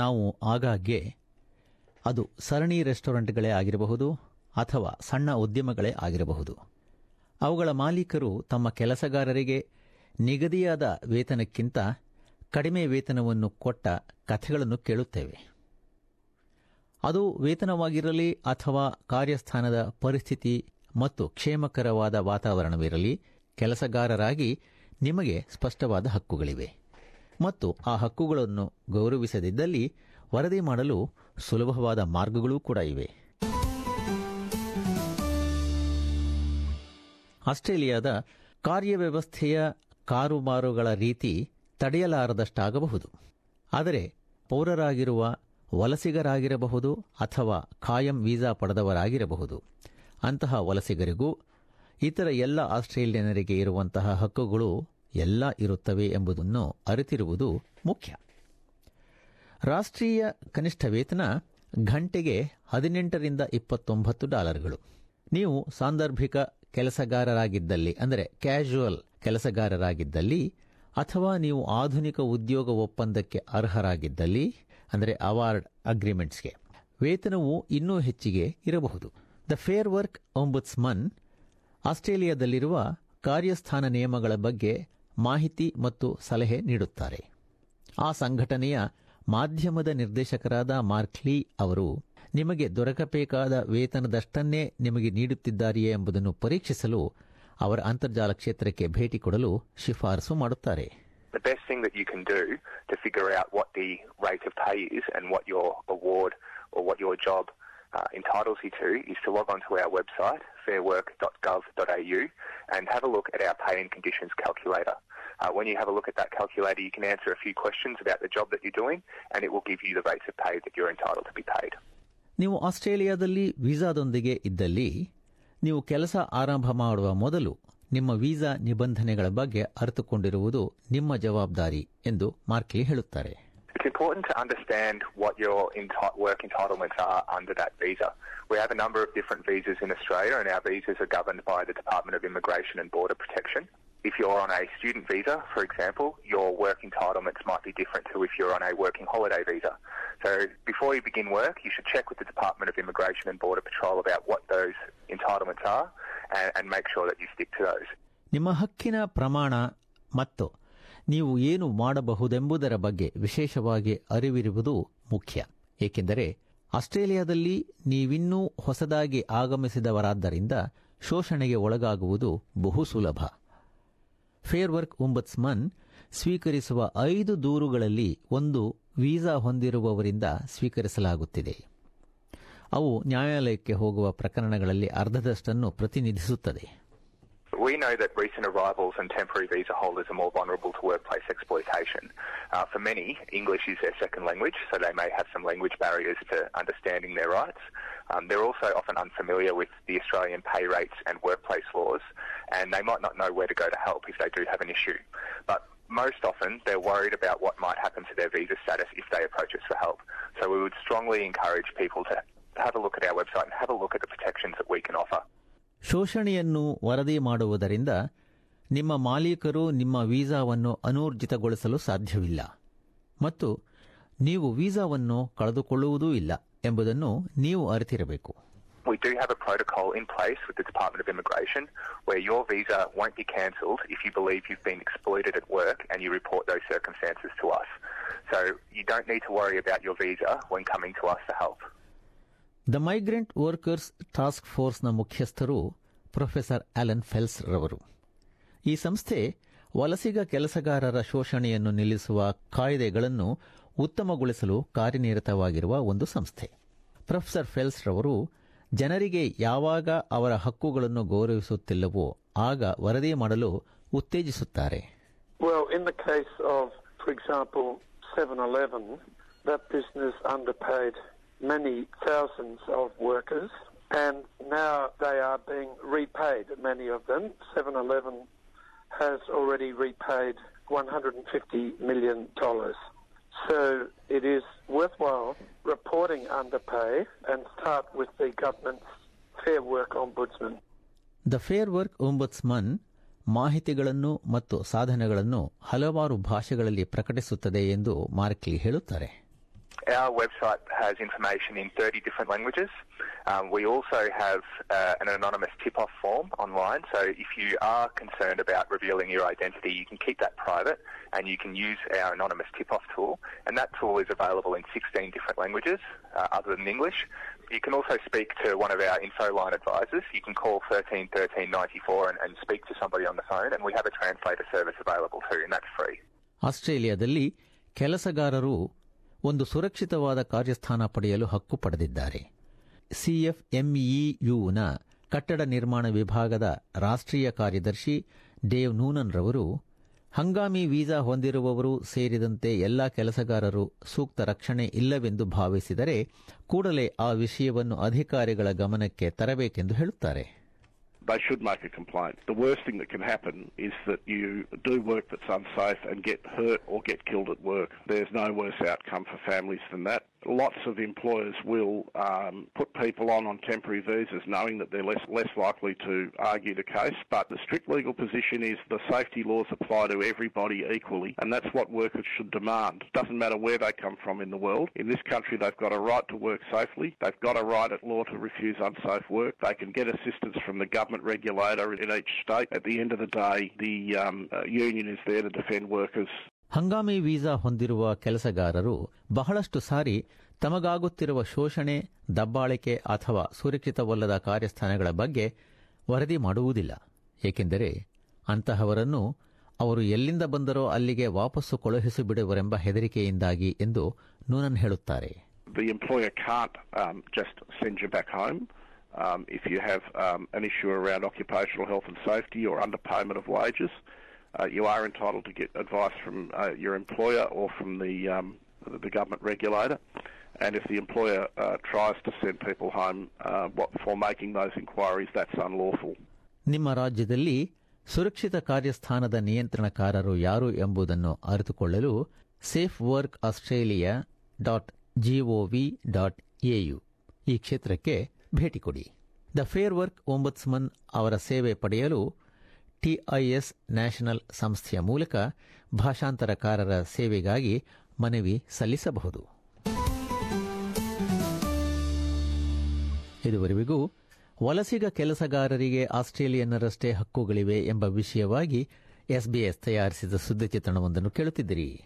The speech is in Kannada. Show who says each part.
Speaker 1: ನಾವು ಆಗಾಗ್ಗೆ ಅದು ಸರಣಿ ರೆಸ್ಟೋರೆಂಟ್ಗಳೇ ಆಗಿರಬಹುದು ಅಥವಾ ಸಣ್ಣ ಉದ್ಯಮಗಳೇ ಆಗಿರಬಹುದು. ಅವುಗಳ ಮಾಲೀಕರು ತಮ್ಮ ಕೆಲಸಗಾರರಿಗೆ ನಿಗದಿಯಾದ ವೇತನಕ್ಕಿಂತ ಕಡಿಮೆ ವೇತನವನ್ನು ಕೊಟ್ಟ ಕಥೆಗಳನ್ನು ಕೇಳುತ್ತೇವೆ. ಅದು ವೇತನವಾಗಿರಲಿ ಅಥವಾ ಕಾರ್ಯಸ್ಥಾನದ ಪರಿಸ್ಥಿತಿ ಮತ್ತು ಕ್ಷೇಮಕರವಾದ ವಾತಾವರಣವಿರಲಿ, ಕೆಲಸಗಾರರಾಗಿ ನಿಮಗೆ ಸ್ಪಷ್ಟವಾದ ಹಕ್ಕುಗಳಿವೆ. ಮತ್ತು ಆ ಹಕ್ಕುಗಳನ್ನು ಗೌರವಿಸದಿದ್ದಲ್ಲಿ ವರದಿ ಮಾಡಲು ಸುಲಭವಾದ ಮಾರ್ಗಗಳೂ ಕೂಡ ಇವೆ. ಆಸ್ಟ್ರೇಲಿಯಾದ ಕಾರ್ಯವ್ಯವಸ್ಥೆಯ ಕಾರುಬಾರುಗಳ ರೀತಿ ತಡೆಯಲಾರದಷ್ಟಾಗಬಹುದು. ಆದರೆ ಪೌರರಾಗಿರುವ ವಲಸಿಗರಾಗಿರಬಹುದು ಅಥವಾ ಖಾಯಂ ವೀಸಾ ಪಡೆದವರಾಗಿರಬಹುದು. ಅಂತಹ ವಲಸಿಗರಿಗೂ ಇತರ ಎಲ್ಲ ಆಸ್ಟ್ರೇಲಿಯನರಿಗೆ ಇರುವಂತಹ ಹಕ್ಕುಗಳು ಎಲ್ಲ ಇರುತ್ತವೆ ಎಂಬುದನ್ನು ಅರಿತಿರುವುದು ಮುಖ್ಯ. ರಾಷ್ಟ್ರೀಯ ಕನಿಷ್ಠ ವೇತನ ಘಂಟೆಗೆ ಹದಿನೆಂಟರಿಂದ ಇಪ್ಪತ್ತೊಂಬತ್ತು ಡಾಲರ್ಗಳು. ನೀವು ಸಾಂದರ್ಭಿಕ ಕೆಲಸಗಾರರಾಗಿದ್ದಲ್ಲಿ, ಅಂದರೆ ಕ್ಯಾಶುವಲ್ ಕೆಲಸಗಾರರಾಗಿದ್ದಲ್ಲಿ, ಅಥವಾ ನೀವು ಆಧುನಿಕ ಉದ್ಯೋಗ ಒಪ್ಪಂದಕ್ಕೆ ಅರ್ಹರಾಗಿದ್ದಲ್ಲಿ, ಅಂದರೆ ಅವಾರ್ಡ್ ಅಗ್ರಿಮೆಂಟ್ಸ್ಗೆ, ವೇತನವು ಇನ್ನೂ ಹೆಚ್ಚಿಗೆ ಇರಬಹುದು. ದ ಫೇರ್ ವರ್ಕ್ ಒಂಬುತ್ಸ್ಮನ್ ಆಸ್ಟ್ರೇಲಿಯಾದಲ್ಲಿರುವ ಕಾರ್ಯಸ್ಥಾನ ನಿಯಮಗಳ ಬಗ್ಗೆ ಮಾಹಿತಿ ಮತ್ತು ಸಲಹೆ ನೀಡುತ್ತಾರೆ ಆ ಸಂಘಟನೆಯ ಮಾಧ್ಯಮದ ನಿರ್ದೇಶಕರಾದ ಮಾರ್ಕ್ಲಿ ಅವರು ನಿಮಗೆ ದೊರಕಬೇಕಾದ ವೇತನದಷ್ಟನ್ನೇ ನಿಮಗೆ ನೀಡುತ್ತಿದ್ದಾರೆಯೇ ಎಂಬುದನ್ನು ಪರೀಕ್ಷಿಸಲು ಅವರ ಅಂತರ್ಜಾಲ ಕ್ಷೇತ್ರಕ್ಕೆ ಭೇಟಿ ಕೊಡಲು ಶಿಫಾರಸು ಮಾಡುತ್ತಾರೆ
Speaker 2: The best thing that you can do to figure out what the rate of pay is and what your award or what your job uh, entitles you to is to log on to our website, fairwork.gov.au, and have a look at our pay and conditions calculator. Uh, when you have a look at that calculator, you can answer a few questions about the job that you're doing, and it will give you the rates of pay that you're entitled to be paid.
Speaker 1: ನೀವು ಆಸ್ಟ್ರೇಲಿಯಾದಲ್ಲಿ ವೀಸಾದೊಂದಿಗೆ ಇದ್ದಲ್ಲಿ ನೀವು ಕೆಲಸ ಆರಂಭ ಮಾಡುವ ಮೊದಲು ನಿಮ್ಮ ವೀಸಾ ನಿಬಂಧನೆಗಳ ಬಗ್ಗೆ ಅರಿತುಕೊಂಡಿರುವುದು ನಿಮ್ಮ ಜವಾಬ್ದಾರಿ ಎಂದು ಮಾರ್ಕ್ಲಿ ಹೇಳುತ್ತಾರೆ
Speaker 2: It's important to understand what your enti- work entitlements are under that visa. We have a number of different visas in Australia, and our visas are governed by the Department of Immigration and Border Protection. If you're on a student visa, for example, your work entitlements might be different to if you're on a working holiday visa. So before you begin work, you should check with the Department of Immigration and Border Patrol about what those entitlements are and, and make sure that you stick to those.
Speaker 1: ನಿಮ್ಮ ಹಕ್ಕಿನ ಪ್ರಮಾಣ ಮತ್ತು ನೀವು ಏನು ಮಾಡಬಹುದೆಂಬುದರ ಬಗ್ಗೆ ವಿಶೇಷವಾಗಿ ಅರಿವಿರುವುದು ಮುಖ್ಯ ಏಕೆಂದರೆ ಆಸ್ಟ್ರೇಲಿಯಾದಲ್ಲಿ ನೀವಿನ್ನೂ ಹೊಸದಾಗಿ ಆಗಮಿಸಿದವರಾದ್ದರಿಂದ ಶೋಷಣೆಗೆ ಒಳಗಾಗುವುದು ಬಹು ಸುಲಭ ಫೇರ್ ವರ್ಕ್ ಒಂಬತ್ಸ್ಮನ್ ಸ್ವೀಕರಿಸುವ ಐದು ದೂರುಗಳಲ್ಲಿ ಒಂದು ವೀಸಾ ಹೊಂದಿರುವವರಿಂದ ಸ್ವೀಕರಿಸಲಾಗುತ್ತಿದೆ. ಅವು ನ್ಯಾಯಾಲಯಕ್ಕೆ ಹೋಗುವ ಪ್ರಕರಣಗಳಲ್ಲಿ ಅರ್ಧದಷ್ಟನ್ನು ಪ್ರತಿನಿಧಿಸುತ್ತದೆ.
Speaker 2: We know that recent arrivals and temporary visa holders are more vulnerable to workplace exploitation. Uh, for many, English is their second language, so they may have some language barriers to understanding their rights. Um, they're also often unfamiliar with the Australian pay rates and workplace laws, and they might not know where to go to help if they do have an issue. But most often, they're worried about what might happen to their visa status if they approach us for help. So we would strongly encourage people to have a look at our website and have a look at the protections that we can offer.
Speaker 1: ಶೋಷಣೆಯನ್ನು ವರದಿ ಮಾಡುವುದರಿಂದ ನಿಮ್ಮ ಮಾಲೀಕರು ನಿಮ್ಮ ವೀಸಾವನ್ನು ಅನೂರ್ಜಿತಗೊಳಿಸಲು ಸಾಧ್ಯವಿಲ್ಲ ಮತ್ತು ನೀವು ವೀಸಾವನ್ನು ಕಳೆದುಕೊಳ್ಳುವುದೂ ಇಲ್ಲ ಎಂಬುದನ್ನು ನೀವು ಅರಿತಿರಬೇಕು
Speaker 2: We do have a protocol in place with the Department of Immigration where your visa won't be cancelled if you believe you've been exploited at work and you report those circumstances to us. So you don't need to worry about your visa when coming to us for help.
Speaker 1: The migrant workers task ಫೋರ್ಸ್ನ ಮುಖ್ಯಸ್ಥರು ಪ್ರೊಫೆಸರ್ ಅಲನ್ ಫೆಲ್ಸ್ ರವರು ಈ ಸಂಸ್ಥೆ ವಲಸಿಗ ಕೆಲಸಗಾರರ ಶೋಷಣೆಯನ್ನು ನಿಲ್ಲಿಸುವ ಕಾಯ್ದೆಗಳನ್ನು ಉತ್ತಮಗೊಳಿಸಲು ಕಾರ್ಯನಿರತವಾಗಿರುವ ಒಂದು ಸಂಸ್ಥೆ. ಪ್ರೊಫೆಸರ್ ಫೆಲ್ಸ್ ರವರು ಜನರಿಗೆ ಯಾವಾಗ ಅವರ ಹಕ್ಕುಗಳನ್ನು ಗೌರವಿಸುತ್ತಿಲ್ಲವೋ ಆಗ ವರದಿ ಮಾಡಲು ಉತ್ತೇಜಿಸುತ್ತಾರೆ.
Speaker 3: Well, in the case of, for example, 7-Eleven, that business underpaid many thousands of workers, and now they are being repaid, many of them. 7-Eleven has already repaid $150 million. So it is worthwhile reporting underpay and start with the government's Fair Work Ombudsman.
Speaker 1: The fair work ombudsman ಮಾಹಿತಿಗಳನ್ನು ಮತ್ತು ಸಾಧನೆಗಳನ್ನು ಹಲವಾರು ಭಾಷೆಗಳಲ್ಲಿ ಪ್ರಕಟಿಸುತ್ತದೆ ಎಂದು ಮಾರ್ಕ್ಲಿ ಹೇಳುತ್ತಾರೆ
Speaker 2: Our website has information in 30 different languages. Um, we also have uh, an anonymous tip-off form online. So if you are concerned about revealing your identity, you can keep that private and you can use our anonymous tip-off tool. And that tool is available in 16 different languages uh, other than English. You can also speak to one of our info line advisors. You can call 13 13 94 and, and speak to somebody on the phone. And we have a translator service available too, and that's free.
Speaker 1: ಆಸ್ಟ್ರೇಲಿಯಾದಲ್ಲಿ ಕೆಲಸಗಾರರು ಒಂದು ಸುರಕ್ಷಿತವಾದ ಕಾರ್ಯಸ್ಥಾನ ಪಡೆಯಲು ಹಕ್ಕು ಪಡೆದಿದ್ದಾರೆ. ಸಿಎಫ್ಎಂಇಯುನ ಕಟ್ಟಡ ನಿರ್ಮಾಣ ವಿಭಾಗದ ರಾಷ್ಟ್ರೀಯ ಕಾರ್ಯದರ್ಶಿ ಡೇವ್ ನೂನನ್ ರವರು ಹಂಗಾಮಿ ವೀಸಾ ಹೊಂದಿರುವವರು ಸೇರಿದಂತೆ ಎಲ್ಲಾ ಕೆಲಸಗಾರರು ಸೂಕ್ತ ರಕ್ಷಣೆ ಇಲ್ಲವೆಂದು ಭಾವಿಸಿದರೆ ಕೂಡಲೇ ಆ ವಿಷಯವನ್ನು ಅಧಿಕಾರಿಗಳ ಗಮನಕ್ಕೆ ತರಬೇಕೆಂದು ಹೇಳುತ್ತಾರೆ.
Speaker 4: They should make a complaint. The worst thing that can happen is that you do work that's unsafe and get hurt or get killed at work. There's no worse outcome for families than that. Lots of employers will um, put people on on temporary visas knowing that they're less, less likely to argue the case, but the strict legal position is the safety laws apply to everybody equally, and that's what workers should demand. Doesn't matter where they come from in the world. In this country, they've got a right to work safely. They've got a right at law to refuse unsafe work. They can get assistance from the government regulator in each state. At the end of the day, the um, uh, union is there to defend workers.
Speaker 1: ಹಂಗಾಮಿ ವೀಸಾ ಹೊಂದಿರುವ ಕೆಲಸಗಾರರು ಬಹಳಷ್ಟು ಸಾರಿ ತಮಗಾಗುತ್ತಿರುವ ಶೋಷಣೆ ದಬ್ಬಾಳಿಕೆ ಅಥವಾ ಸುರಕ್ಷಿತವಲ್ಲದ ಕಾರ್ಯಸ್ಥಾನಗಳ ಬಗ್ಗೆ ವರದಿ ಮಾಡುವುದಿಲ್ಲ ಏಕೆಂದರೆ ಅಂತಹವರನ್ನು ಅವರು ಎಲ್ಲಿಂದ ಬಂದರೋ ಅಲ್ಲಿಗೆ ವಾಪಸ್ಸು ಕಳುಹಿಸಿಬಿಡುವರೆಂಬ ಹೆದರಿಕೆಯಿಂದಾಗಿ ಎಂದು ನೂನನ್ ಹೇಳುತ್ತಾರೆ
Speaker 4: um. Um, if you have um, an issue around occupational health and safety or underpayment of wages, uh, you are entitled to get advice from uh, your employer or from the um, the government regulator. And if the employer uh, tries to send people home uh, what, for making those inquiries, that's unlawful.
Speaker 1: ನಿಮ್ಮ ರಾಜ್ಯದಲ್ಲಿ ಸುರಕ್ಷಿತ ಕಾರ್ಯಸ್ಥಾನದ ನಿಯಂತ್ರಣಕಾರರು ಯಾರು ಎಂಬುದನ್ನು ಅರಿತುಕೊಳ್ಳಲು safe work Australia dot GOV dot AU ಈ ಕ್ಷೇತ್ರಕ್ಕೆ ಭೇಟಿ ಕೊಡಿ ದ ಫೇರ್ ವರ್ಕ್ ಒಂಬತ್ಸ್ಮನ್ ಅವರ ಸೇವೆ ಪಡೆಯಲು ಟಿಐಎಸ್ ನ್ಯಾಷನಲ್ ಸಂಸ್ಥೆಯ ಮೂಲಕ ಭಾಷಾಂತರಕಾರರ ಸೇವೆಗಾಗಿ ಮನವಿ ಸಲ್ಲಿಸಬಹುದು. ಇದುವರೆಗೂ ವಲಸಿಗ ಕೆಲಸಗಾರರಿಗೆ ಆಸ್ಟ್ರೇಲಿಯನ್ನರಷ್ಟೇ ಹಕ್ಕುಗಳಿವೆ ಎಂಬ ವಿಷಯವಾಗಿ ಎಸ್ಬಿಎಸ್ ತಯಾರಿಸಿದ ಸುದ್ದಿ ಚಿತ್ರಣವೊಂದನ್ನು ಕೇಳುತ್ತಿದ್ದಿರಿ.